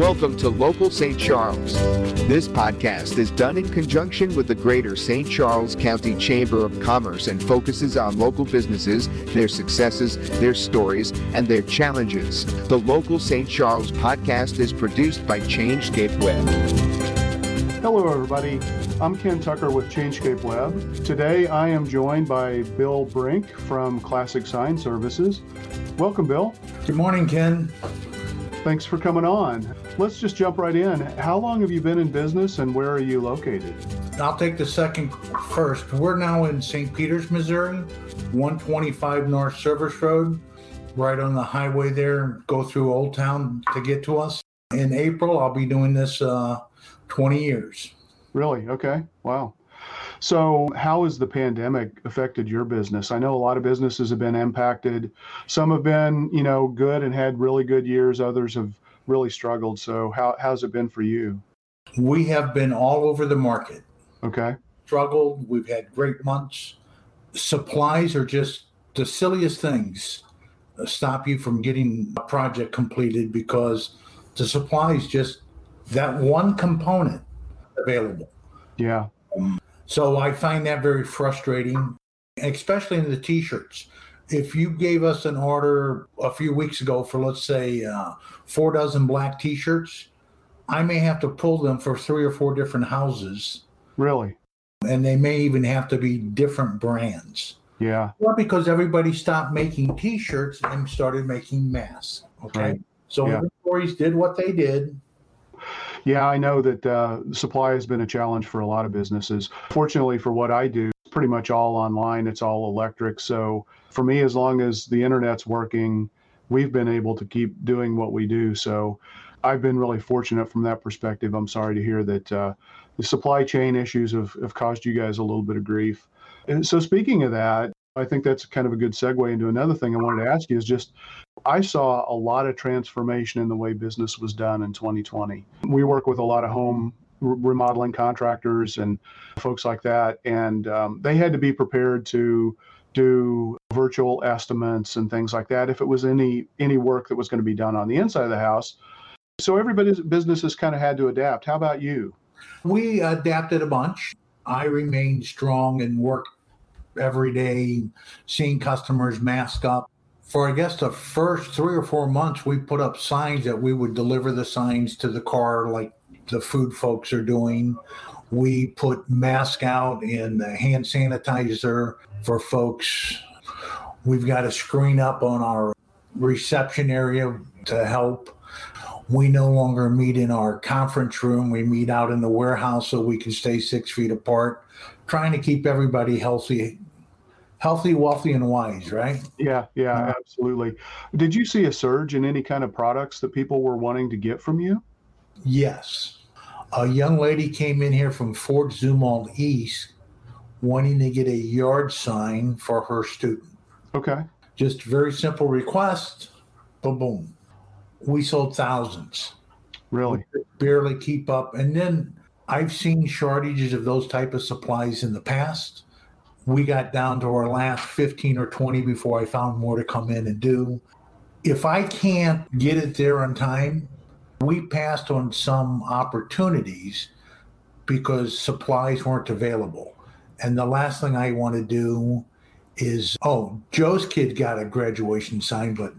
Welcome to Local St. Charles. This podcast is done in conjunction with the Greater St. Charles County Chamber of Commerce and focuses on local businesses, their successes, their stories, and their challenges. The Local St. Charles podcast is produced by Changescape Web. Hello, everybody. I'm Ken Tucker with Changescape Web. Today I am joined by Bill Brink from Classic Sign Services. Welcome, Bill. Good morning, Ken. Thanks for coming on. Let's just jump right in. How long have you been in business and where are you located? I'll take the second first. We're now in St. Peters, Missouri, 125 North Service Road, right on the highway there. Go through Old Town to get to us. In April, I'll be doing this uh, 20 years. Really? Okay. Wow. So, how has the pandemic affected your business? I know a lot of businesses have been impacted. Some have been, you know, good and had really good years. Others have really struggled. So, how how's it been for you? We have been all over the market. Okay. Struggled. We've had great months. Supplies are just the silliest things stop you from getting a project completed because the supplies just that one component available. Yeah. Um, So I find that very frustrating, especially in the t-shirts. If you gave us an order a few weeks ago for, let's say, uh, four dozen black t-shirts, I may have to pull them for three or four different houses. Really? And they may even have to be different brands. Yeah. Well, because everybody stopped making t-shirts and started making masks. Okay. Right. So yeah. inventories did what they did yeah, I know that uh, supply has been a challenge for a lot of businesses. Fortunately, for what I do, it's pretty much all online, it's all electric. So for me, as long as the internet's working, we've been able to keep doing what we do. So I've been really fortunate from that perspective. I'm sorry to hear that uh, the supply chain issues have, have caused you guys a little bit of grief. And so, speaking of that, I think that's kind of a good segue into another thing I wanted to ask you is just I saw a lot of transformation in the way business was done in 2020. We work with a lot of home remodeling contractors and folks like that, and um, they had to be prepared to do virtual estimates and things like that if it was any any work that was going to be done on the inside of the house. So everybody's business has kind of had to adapt. How about you? We adapted a bunch. I remained strong and worked every day, seeing customers mask up. For I guess the first three or four months, we put up signs that we would deliver the signs to the car, like the food folks are doing. We put mask out and hand sanitizer for folks. We've got a screen up on our reception area to help. We no longer meet in our conference room. We meet out in the warehouse so we can stay six feet apart trying to keep everybody healthy healthy wealthy and wise right? Yeah yeah uh, absolutely. Did you see a surge in any kind of products that people were wanting to get from you? Yes. A young lady came in here from fort zumwalt east wanting to get a yard sign for her student. Okay. Just very simple request boom boom. We sold thousands. Really? Barely keep up. And then I've seen shortages of those type of supplies in the past. We got down to our last 15 or 20 before I found more to come in and do. If I can't get it there on time, we passed on some opportunities because supplies weren't available. And the last thing I want to do is, oh, Joe's kid got a graduation sign, but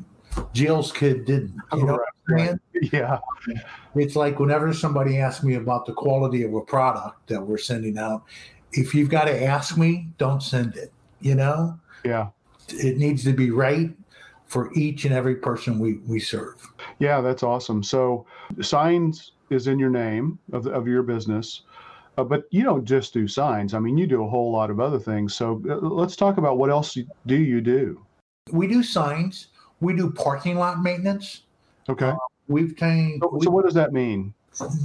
Jill's kid didn't. You know what I'm saying? Yeah. It's like whenever somebody asks me about the quality of a product that we're sending out, if you've got to ask me, don't send it. You know? Yeah. It needs to be right for each and every person we, we serve. Yeah, that's awesome. So signs is in your name of, of your business. Uh, but you don't just do signs. I mean, you do a whole lot of other things. So uh, let's talk about what else do you do? We do signs. We do parking lot maintenance. Okay. Uh, we've changed. So, so, what does that mean?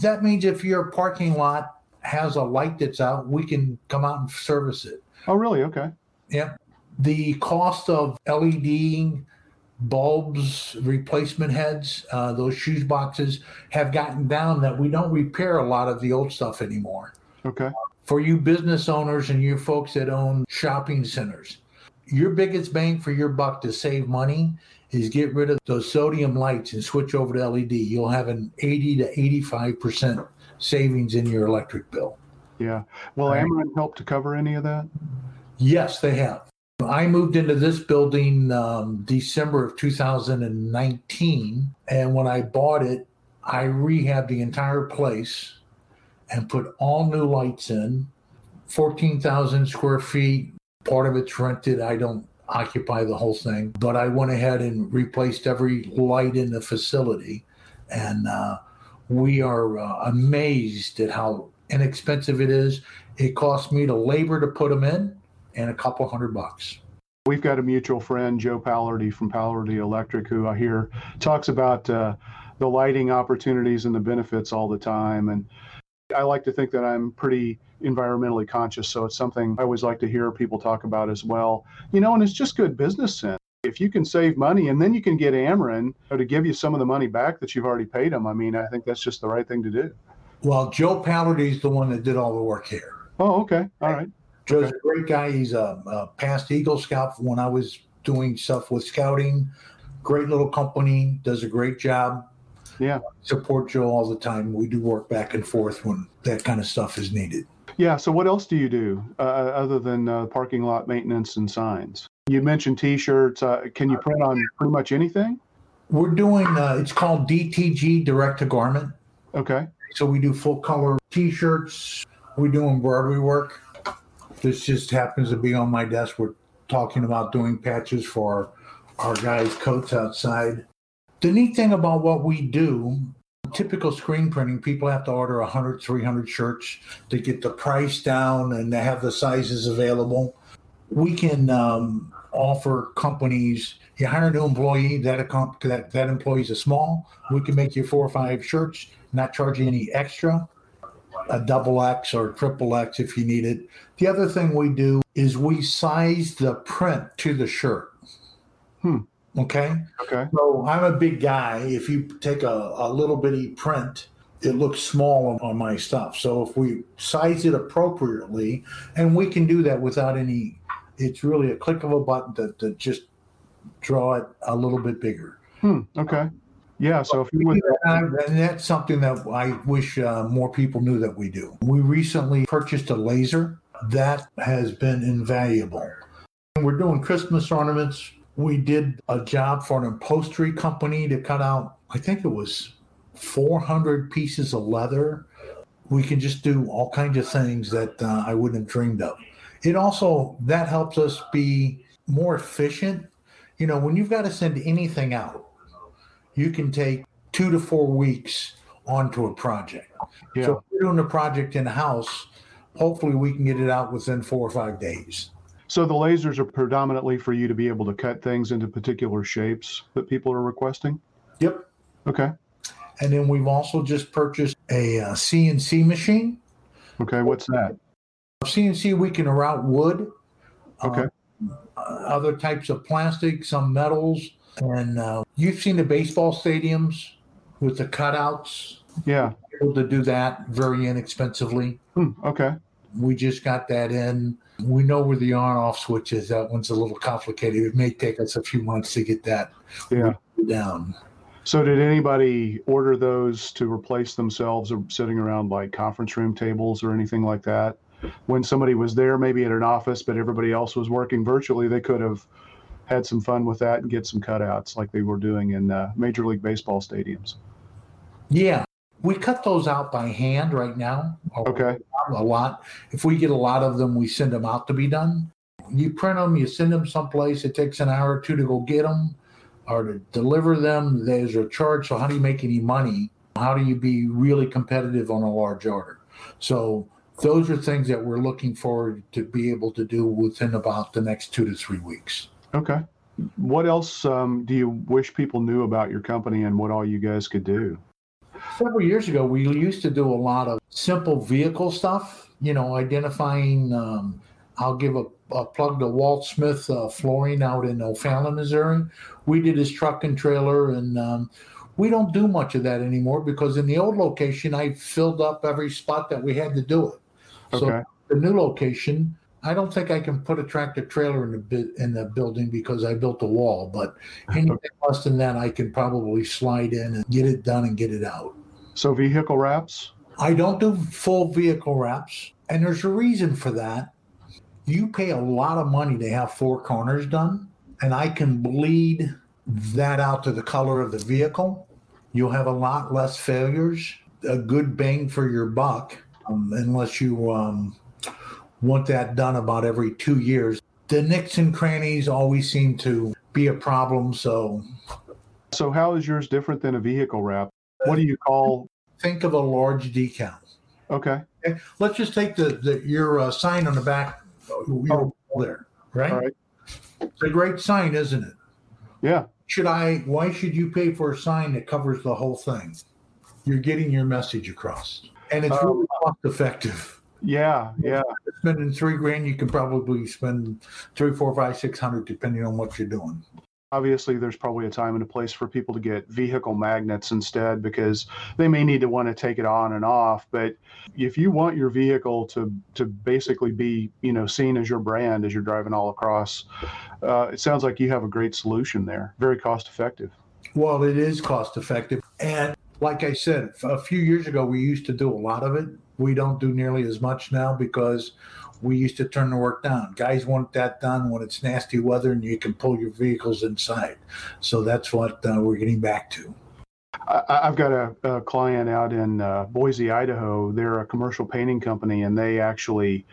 That means if your parking lot has a light that's out, we can come out and service it. Oh, really? Okay. Yeah. The cost of LED bulbs, replacement heads, uh, those shoes boxes have gotten down that we don't repair a lot of the old stuff anymore. Okay. For you business owners and you folks that own shopping centers, your biggest bang for your buck to save money is get rid of those sodium lights and switch over to LED. You'll have an 80 to 85% savings in your electric bill. Yeah. Will Right. Ameren help to cover any of that? Yes, they have. I moved into this building um, December of 2019. And when I bought it, I rehabbed the entire place and put all new lights in, 14,000 square feet. Part of it's rented. I don't occupy the whole thing, but I went ahead and replaced every light in the facility. And uh, we are uh, amazed at how inexpensive it is. It cost me the labor to put them in and a couple hundred bucks. We've got a mutual friend, Joe Pallardy from Pallardy Electric, who I hear talks about uh, the lighting opportunities and the benefits all the time. And I like to think that I'm pretty environmentally conscious, so it's something I always like to hear people talk about as well. You know, and it's just good business sense. If you can save money and then you can get Ameren to give you some of the money back that you've already paid them, I mean, I think that's just the right thing to do. Well, Joe Pallardy's the one that did all the work here. Oh, okay. All right. Joe's a great guy. He's a, a past Eagle Scout when I was doing stuff with scouting. Great little company, does a great job. Yeah. Support Joe all the time. We do work back and forth when that kind of stuff is needed. Yeah. So, what else do you do uh, other than uh, parking lot maintenance and signs? You mentioned T-shirts. Uh, can you print on pretty much anything? We're doing, uh, it's called DTG Direct to Garment. Okay. So we do full color t shirts, we do embroidery work. This just happens to be on my desk. We're talking about doing patches for our guys' coats outside. The neat thing about what we do, typical screen printing, people have to order 100, 300 shirts to get the price down and to have the sizes available. We can um, offer companies, you hire a new employee, that, account, that, that employee's a small, we can make you four or five shirts, not charge you any extra, a double X or triple X if you need it. The other thing we do is we size the print to the shirt. Hmm. Okay. Okay. So I'm a big guy. If you take a, a little bitty print, it looks small on, on my stuff. So if we size it appropriately, and we can do that without any, it's really a click of a button to, to just draw it a little bit bigger. Hmm. Okay. Yeah. So if you would, And that's something that I wish uh, more people knew that we do. We recently purchased a laser that has been invaluable. We're doing Christmas ornaments. We did a job for an upholstery company to cut out, I think it was 400 pieces of leather. We can just do all kinds of things that uh, I wouldn't have dreamed of. It also, that helps us be more efficient. You know, when you've got to send anything out, you can take two to four weeks onto a project. yeah. So if we're doing a project in house, hopefully we can get it out within four or five days. So the lasers are predominantly for you to be able to cut things into particular shapes that people are requesting. Yep. Okay. And then we've also just purchased a uh, CNC machine. Okay. What's that? CNC, we can route wood, Okay. uh, other types of plastic, some metals. And uh, you've seen the baseball stadiums with the cutouts, Yeah. able to do that very inexpensively. Hmm. Okay. We just got that in. We know where the on off switch is. That one's a little complicated. It may take us a few months to get that Yeah. down. So did anybody order those to replace themselves or sitting around like conference room tables or anything like that? When somebody was there, maybe at an office, but everybody else was working virtually, they could have had some fun with that and get some cutouts like they were doing in uh, Major League Baseball stadiums. Yeah. We cut those out by hand right now. Okay. A lot. If we get a lot of them, we send them out to be done. You print them, you send them someplace. It takes an hour or two to go get them or to deliver them. There's a charge. So, how do you make any money? How do you be really competitive on a large order? So, those are things that we're looking forward to be able to do within about the next two to three weeks. Okay. What else um, do you wish people knew about your company and what all you guys could do? Several years ago, we used to do a lot of simple vehicle stuff, you know, identifying. Um, I'll give a, a plug to Walt Smith uh, Flooring out in O'Fallon, Missouri. We did his truck and trailer, and um, we don't do much of that anymore because in the old location, I filled up every spot that we had to do it. So the new location, I don't think I can put a tractor trailer in the in the building because I built a wall. But anything less than that, I can probably slide in and get it done and get it out. So vehicle wraps? I don't do full vehicle wraps, and there's a reason for that. You pay a lot of money to have four corners done, and I can bleed that out to the color of the vehicle. You'll have a lot less failures, a good bang for your buck, um, unless you um, want that done about every two years. The nicks and crannies always seem to be a problem. So, So how is yours different than a vehicle wrap? What do you call? think of a large decal. Okay. Okay, let's just take the, the your uh, sign on the back. Your Oh. there, right? All right. It's a great sign, isn't it? Yeah. Should I? Why should you pay for a sign that covers the whole thing? You're getting your message across, and it's Um, really cost effective. Yeah. Yeah. Spending three grand, you can probably spend three, four, five, six hundred, depending on what you're doing. Obviously, there's probably a time and a place for people to get vehicle magnets instead because they may need to want to take it on and off. But if you want your vehicle to to basically be you know seen as your brand as you're driving all across, uh, it sounds like you have a great solution there. Very cost effective. Well, it is cost effective. And like I said, a few years ago, we used to do a lot of it. We don't do nearly as much now because we used to turn the work down. Guys want that done when it's nasty weather and you can pull your vehicles inside. So that's what uh, we're getting back to. I, I've got a, a client out in uh, Boise, Idaho. They're a commercial painting company, and they actually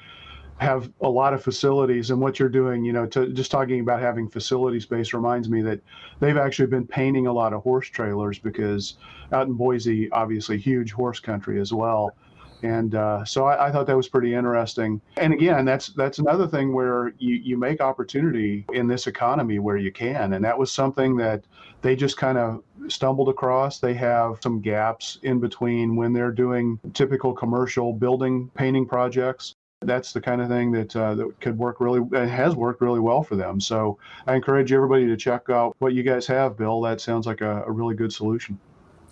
have a lot of facilities. And what you're doing, you know, to, just talking about having facility space reminds me that they've actually been painting a lot of horse trailers because out in Boise, obviously, huge horse country as well. And uh, so I, I thought that was pretty interesting. And again, that's that's another thing where you, you make opportunity in this economy where you can. And that was something that they just kind of stumbled across. They have some gaps in between when they're doing typical commercial building painting projects. That's the kind of thing that uh, that could work really and has worked really well for them. So I encourage everybody to check out what you guys have, Bill. That sounds like a, a really good solution.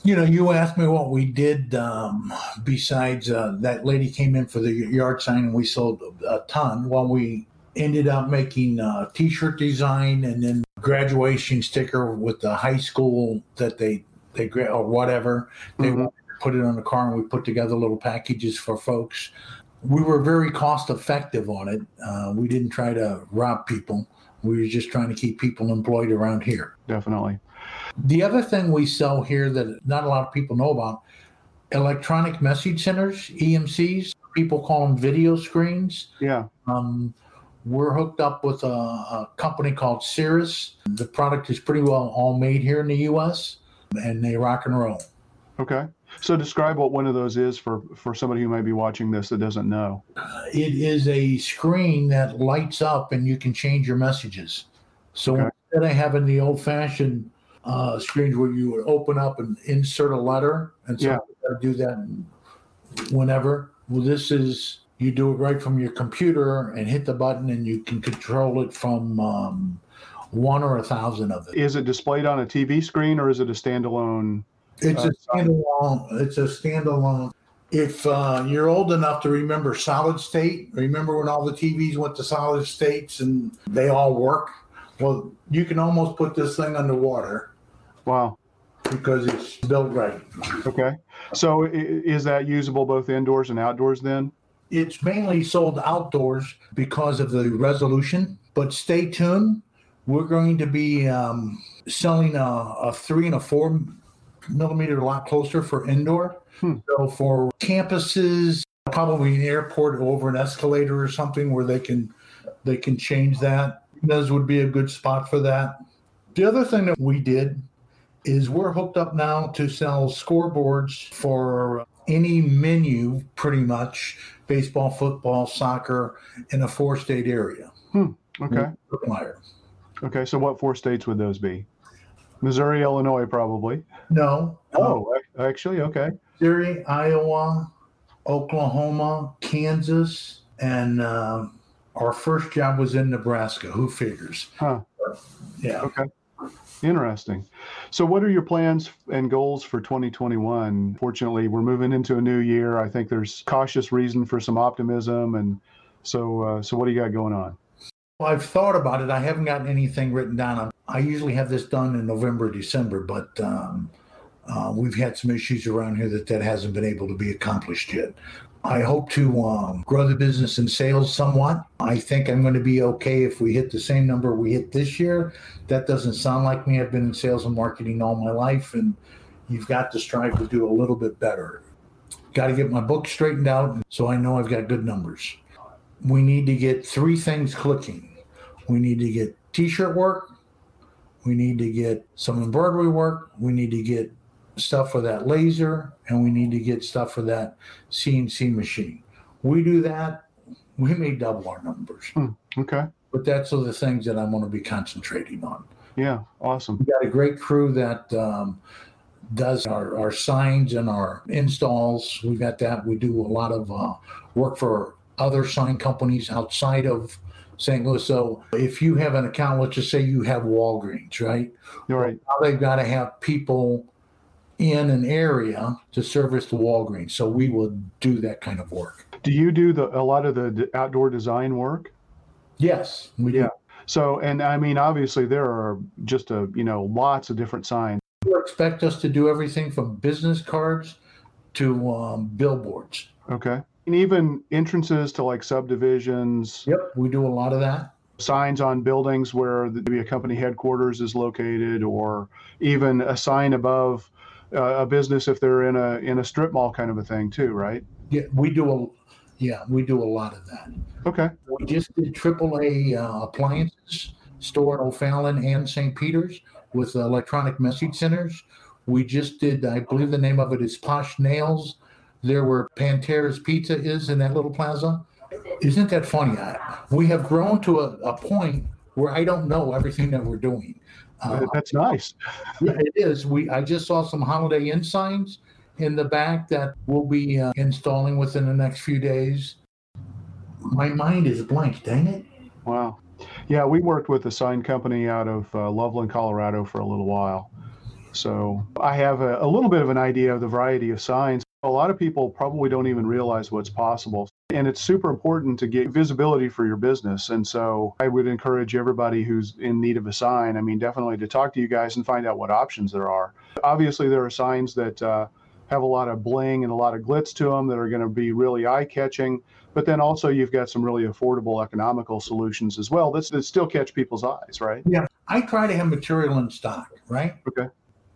You know, you asked me what we did um, besides uh, that lady came in for the yard sign and we sold a ton. Well, we ended up making a t-shirt design and then graduation sticker with the high school that they they or whatever they Mhm. put it on the car and we put together little packages for folks. We were very cost effective on it. Uh, we didn't try to rob people. We were just trying to keep people employed around here. Definitely. The other thing we sell here that not a lot of people know about electronic message centers, EMCs. People call them video screens. Yeah. Um, we're hooked up with a, a company called Cirrus. The product is pretty well all made here in the U.S. and they rock and roll. Okay. So describe what one of those is for for somebody who might be watching this that doesn't know. It is a screen that lights up and you can change your messages. So Okay. instead of having the old-fashioned uh, screens where you would open up and insert a letter, and so Yeah. do that whenever. Well, this is you do it right from your computer and hit the button, and you can control it from um, one or a thousand of it. Is it displayed on a TV screen or is it a standalone? It's Uh, a standalone. It's a standalone. If uh, you're old enough to remember solid state, remember when all the TVs went to solid states and they all work. Well, you can almost put this thing underwater Wow. because it's built right. Okay. So is that usable both indoors and outdoors then? It's mainly sold outdoors because of the resolution. But stay tuned. We're going to be um, selling a, a three and a four millimeter a lot closer for indoor. Hmm. So for campuses, probably an airport over an escalator or something where they can they can change that. Those would be a good spot for that. The other thing that we did is we're hooked up now to sell scoreboards for any menu, pretty much baseball, football, soccer in a four state area. Okay. Flyer. Okay. So what four states would those be? Missouri, Illinois, probably. No. Oh, ac- actually, okay. Missouri, Iowa, Oklahoma, Kansas, and uh, our first job was in Nebraska. Who figures? Huh. Yeah. Okay. Interesting. So, what are your plans and goals for 2021? Fortunately, we're moving into a new year. I think there's cautious reason for some optimism, and So, uh, so what do you got going on? Well, I've thought about it. I haven't gotten anything written down. I usually have this done in November, December, but um, uh, we've had some issues around here that that hasn't been able to be accomplished yet. I hope to um, grow the business and sales somewhat. I think I'm going to be okay if we hit the same number we hit this year. That doesn't sound like me. I've been in sales and marketing all my life, and you've got to strive to do a little bit better. Got to get my book straightened out so I know I've got good numbers. We need to get three things clicking. We need to get t shirt work. We need to get some embroidery work. We need to get stuff for that laser and we need to get stuff for that CNC machine. We do that, we may double our numbers. Hmm, okay. But that's all the things that I'm going to be concentrating on. Yeah, awesome. We got a great crew that um, does our, our signs and our installs. We got that. We do a lot of uh, work for other sign companies outside of St. Louis. So if you have an account, let's just say you have Walgreens, right? All right. Now they've got to have people in an area to service the Walgreens. So we will do that kind of work. Do you do the a lot of the outdoor design work? Yes, we Yeah. do. So, and I mean, obviously there are just a you know lots of different signs. You expect us to do everything from business cards to um, billboards. Okay. And even entrances to like subdivisions, Yep, we do a lot of that. signs on buildings where the, maybe a company headquarters is located, or even a sign above uh, a business if they're in a in a strip mall kind of a thing too, right? Yeah, we do a yeah, we do a lot of that. Okay. We just did AAA uh, appliances store in O'Fallon and St. Peter's with electronic message centers. We just did, I believe the name of it is Posh Nails. There where Pantera's Pizza is in that little plaza. Isn't that funny? I, we have grown to a, a point where I don't know everything that we're doing. Uh, That's nice. yeah, it is. We I just saw some Holiday Inn signs in the back that we'll be uh, installing within the next few days. My mind is blank. Dang it! Wow. Yeah, we worked with a sign company out of uh, Loveland, Colorado for a little while. So I have a, a little bit of an idea of the variety of signs. A lot of people probably don't even realize what's possible. And it's super important to get visibility for your business. And so I would encourage everybody who's in need of a sign, I mean, definitely to talk to you guys and find out what options there are. Obviously, there are signs that uh, have a lot of bling and a lot of glitz to them that are going to be really eye catching. But then also, you've got some really affordable economical solutions as well that, that still catch people's eyes, right? Yeah, I try to have material in stock, right? Okay.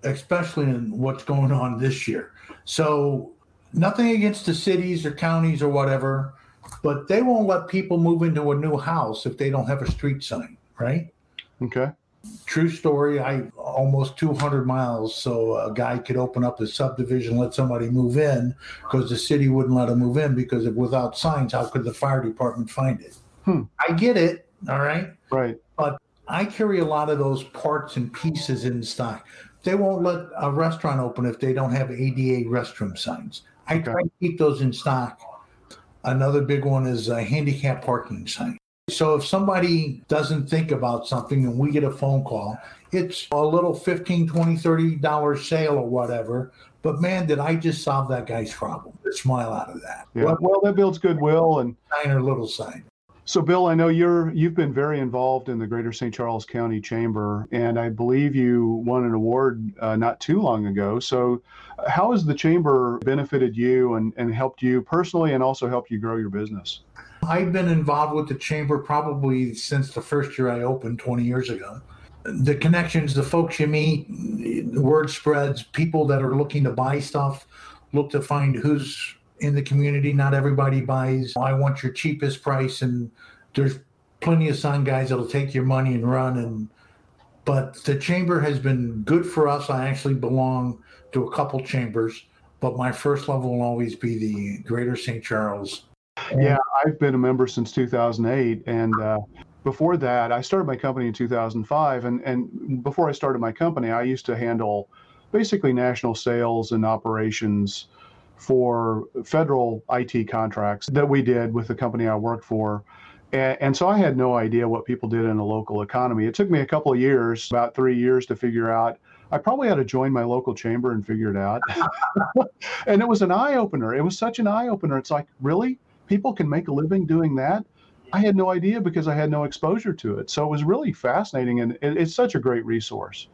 Especially in what's going on this year. So nothing against the cities or counties or whatever, but they won't let people move into a new house if they don't have a street sign, right? Okay. True story. I almost 200 miles so a guy could open up his subdivision, let somebody move in because the city wouldn't let him move in because if without signs, how could the fire department find it? Hmm. I get it. All right. Right. But I carry a lot of those parts and pieces in stock. They won't let a restaurant open if they don't have ADA restroom signs. I try to keep those in stock. Another big one is a handicap parking sign. So if somebody doesn't think about something and we get a phone call, it's a little 15, 20, 30 dollar sale or whatever. But man, did I just solve that guy's problem? Smile out of that. Yeah. What Well, that builds goodwill and sign or little sign? So, Bill, I know you're you've been very involved in the Greater St. Charles County Chamber, and I believe you won an award uh, not too long ago. So, how has the chamber benefited you and, and helped you personally, and also helped you grow your business? I've been involved with the chamber probably since the first year I opened 20 years ago. The connections, the folks you meet, the word spreads, people that are looking to buy stuff, look to find who's in the community. Not everybody buys, I want your cheapest price. And there's plenty of sign guys that'll take your money and run. And but the chamber has been good for us. I actually belong to a couple chambers, but my first love will always be the Greater St. Charles Yeah, I've been a member since 2008, and uh, before that, I started my company in 2005. And and before I started my company, I used to handle basically national sales and operations for federal IT contracts that we did with the company I worked for. And, and so I had no idea what people did in a local economy. It took me a couple of years, about three years, to figure out. I probably had to join my local chamber and figure it out. and it was an eye opener. It was such an eye opener. It's like, really? People can make a living doing that? I had no idea because I had no exposure to it. So it was really fascinating and it, it's such a great resource.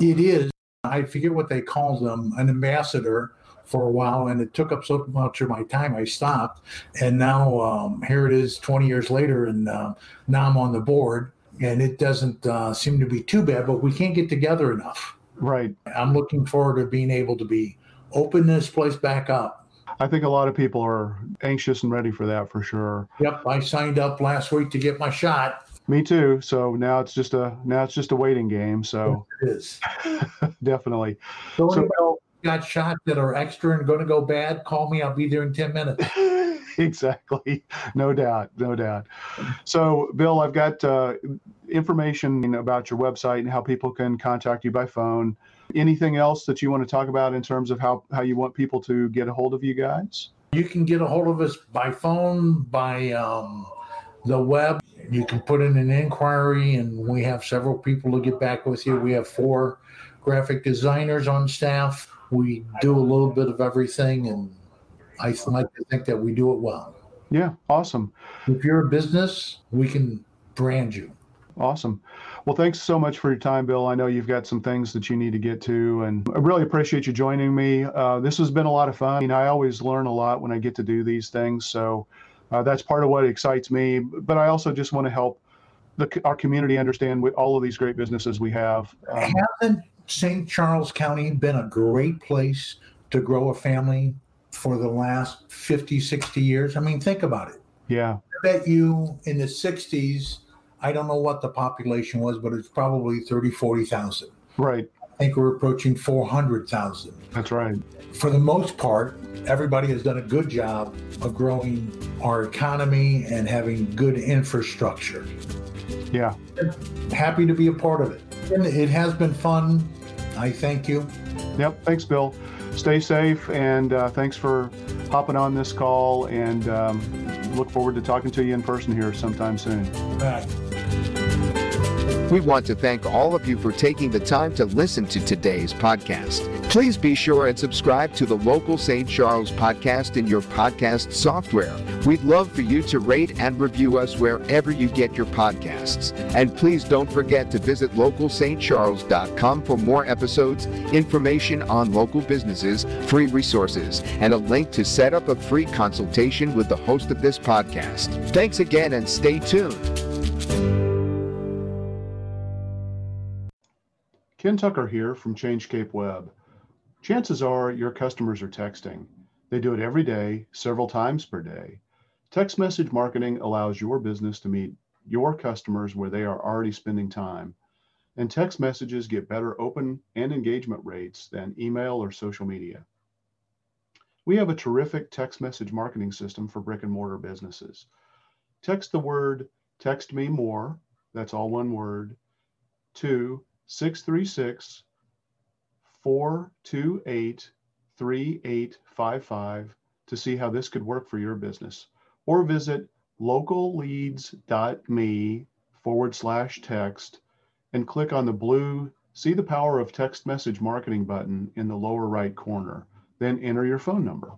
It is. I forget what they call them, an ambassador for a while, and it took up so much of my time. I stopped, and now um, here it is, 20 years later, and uh, now I'm on the board, and it doesn't uh, seem to be too bad. But we can't get together enough. Right. I'm looking forward to being able to be open this place back up. I think a lot of people are anxious and ready for that for sure. Yep, I signed up last week to get my shot. Me too. So now it's just a now it's just a waiting game. So it is definitely. So, so got shot that are extra and going to go bad, call me. I'll be there in ten minutes. exactly. No doubt. No doubt. So, Bill, I've got uh, information about your website and how people can contact you by phone. Anything else that you want to talk about in terms of how, how you want people to get a hold of you guys? You can get a hold of us by phone, by um, the web. You can put in an inquiry, and we have several people to get back with you. We have four graphic designers on staff. We do a little bit of everything, and I like to think that we do it well. Yeah, awesome. If you're a business, we can brand you. Awesome. Well, thanks so much for your time, Bill. I know you've got some things that you need to get to, and I really appreciate you joining me. Uh, this has been a lot of fun. I, mean, I always learn a lot when I get to do these things, so uh, that's part of what excites me. But I also just want to help the, our community understand what all of these great businesses we have. Um, Hasn't St. Charles County been a great place to grow a family for the last 50, 60 years? I mean, think about it. Yeah. I bet you in the 60s, I don't know what the population was, but it's probably 30, 40,000. Right. I think we're approaching 400,000. That's right. For the most part, everybody has done a good job of growing our economy and having good infrastructure. Yeah. Happy to be a part of it. And it has been fun. I thank you. Yep. Thanks, Bill. Stay safe and uh, thanks for hopping on this call and um, look forward to talking to you in person here sometime soon. Bye. We want to thank all of you for taking the time to listen to today's podcast. Please be sure and subscribe to the local St. Charles podcast in your podcast software. We'd love for you to rate and review us wherever you get your podcasts. And please don't forget to visit localstcharles.com for more episodes, information on local businesses, free resources, and a link to set up a free consultation with the host of this podcast. Thanks again and stay tuned. Ken Tucker here from Changescape Web. Chances are your customers are texting. They do it every day, several times per day. Text message marketing allows your business to meet your customers where they are already spending time. And text messages get better open and engagement rates than email or social media. We have a terrific text message marketing system for brick and mortar businesses. Text the word text me more, that's all one word, to 636 428 3855 to see how this could work for your business. Or visit localleads.me forward slash text and click on the blue See the Power of Text Message Marketing button in the lower right corner. Then enter your phone number.